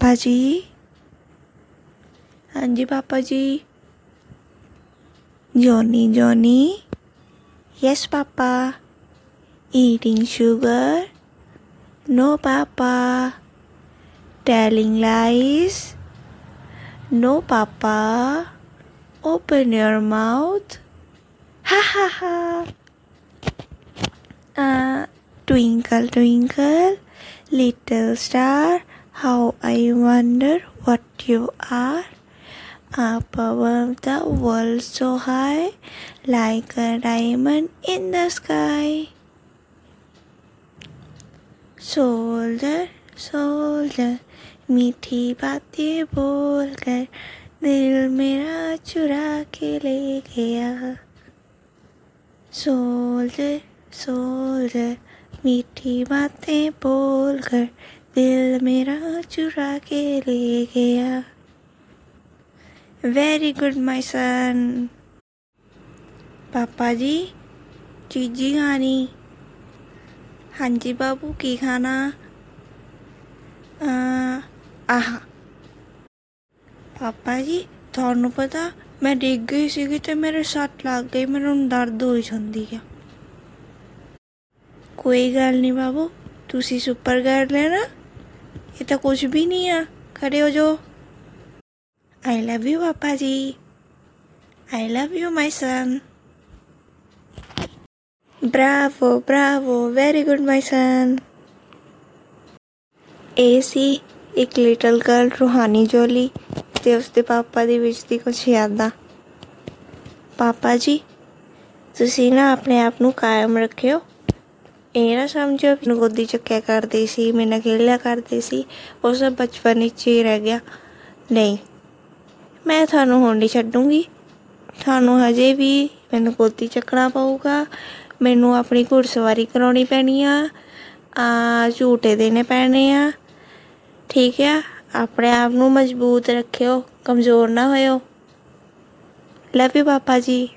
पापा जी हाँ जी पापा जी Johnny Johnny yes papa eating sugar no papa telling lies no papa open your mouth ha ha ha uh, twinkle twinkle. Little star. How i wonder what you are up above the world so high like a diamond in the sky soldier soldier मीठी बातें बोल कर दिल मेरा चुरा के ले गया सोल्जर सोल्जर मीठी बातें बोल कर दिल मेरा चुरा के ले गया। वेरी गुड माई सन पापा जी, चीजी खानी हाँ जी, बाबू, की खाना? आह। पापा जी, थानू पता, मैं डिग गई सी तो मेरे सट लग गई, मेरे हूँ दर्द हो जाती है कोई गल नहीं बाबू, तुसी सुपर कर लेना? ਇਹ ਤਾਂ ਕੁਝ ਵੀ ਨਹੀਂ ਆ ਖੜੇ ਹੋ ਜੋ ਆਈ ਲਵ ਯੂ ਪਾਪਾ ਜੀ I love you my son bravo bravo very good my son ਇਹ ਸੀ ਇੱਕ ਲਿਟਲ ਗਰਲ ਰੂਹਾਨੀ ਜੋਲੀ ਤੇ ਉਸਦੇ ਪਾਪਾ ਦੀ ਵਿੱਚ ਦੀ ਕੁਝ ਯਾਦਾਂ ਪਾਪਾ ਜੀ ਤੁਸੀਂ ਨਾ ਆਪਣੇ ਆਪ ਨੂੰ ਕਾਇਮ ਰੱਖਿਓ ਇਹ ਨਾ ਸਮਝੋ ਕਿ ਗੋਦੀ ਚੱਕਿਆ ਕਰਦੇ ਸੀ, ਮੇਰੇ ਨਾਲ ਖੇਲਿਆ ਕਰਦੇ ਸੀ, ਉਹ ਸਭ ਬਚਪਨ ਵਿੱਚ ਹੀ ਰਹਿ ਗਿਆ। ਨਹੀਂ, ਮੈਂ ਤੁਹਾਨੂੰ ਹੁਣ ਨਹੀਂ ਛੱਡੂੰਗੀ। ਤੁਹਾਨੂੰ ਹਜੇ ਵੀ ਮੈਨੂੰ ਗੋਦੀ ਚੱਕਣਾ ਪਊਗਾ। ਮੈਨੂੰ ਆਪਣੀ ਘੁੜਸਵਾਰੀ ਕਰਾਉਣੀ ਪੈਣੀ ਆ। ਆ ਝੂਟੇ ਦੇਣੇ ਪੈਣੇ ਆ। ਠੀਕ ਆ? ਆਪਣੇ ਆਪ ਨੂੰ ਮਜ਼ਬੂਤ ਰੱਖਿਓ, ਕਮਜ਼ੋਰ ਨਾ ਹੋਇਓ। ਲਵ ਯੂ ਪਾਪਾ ਜੀ।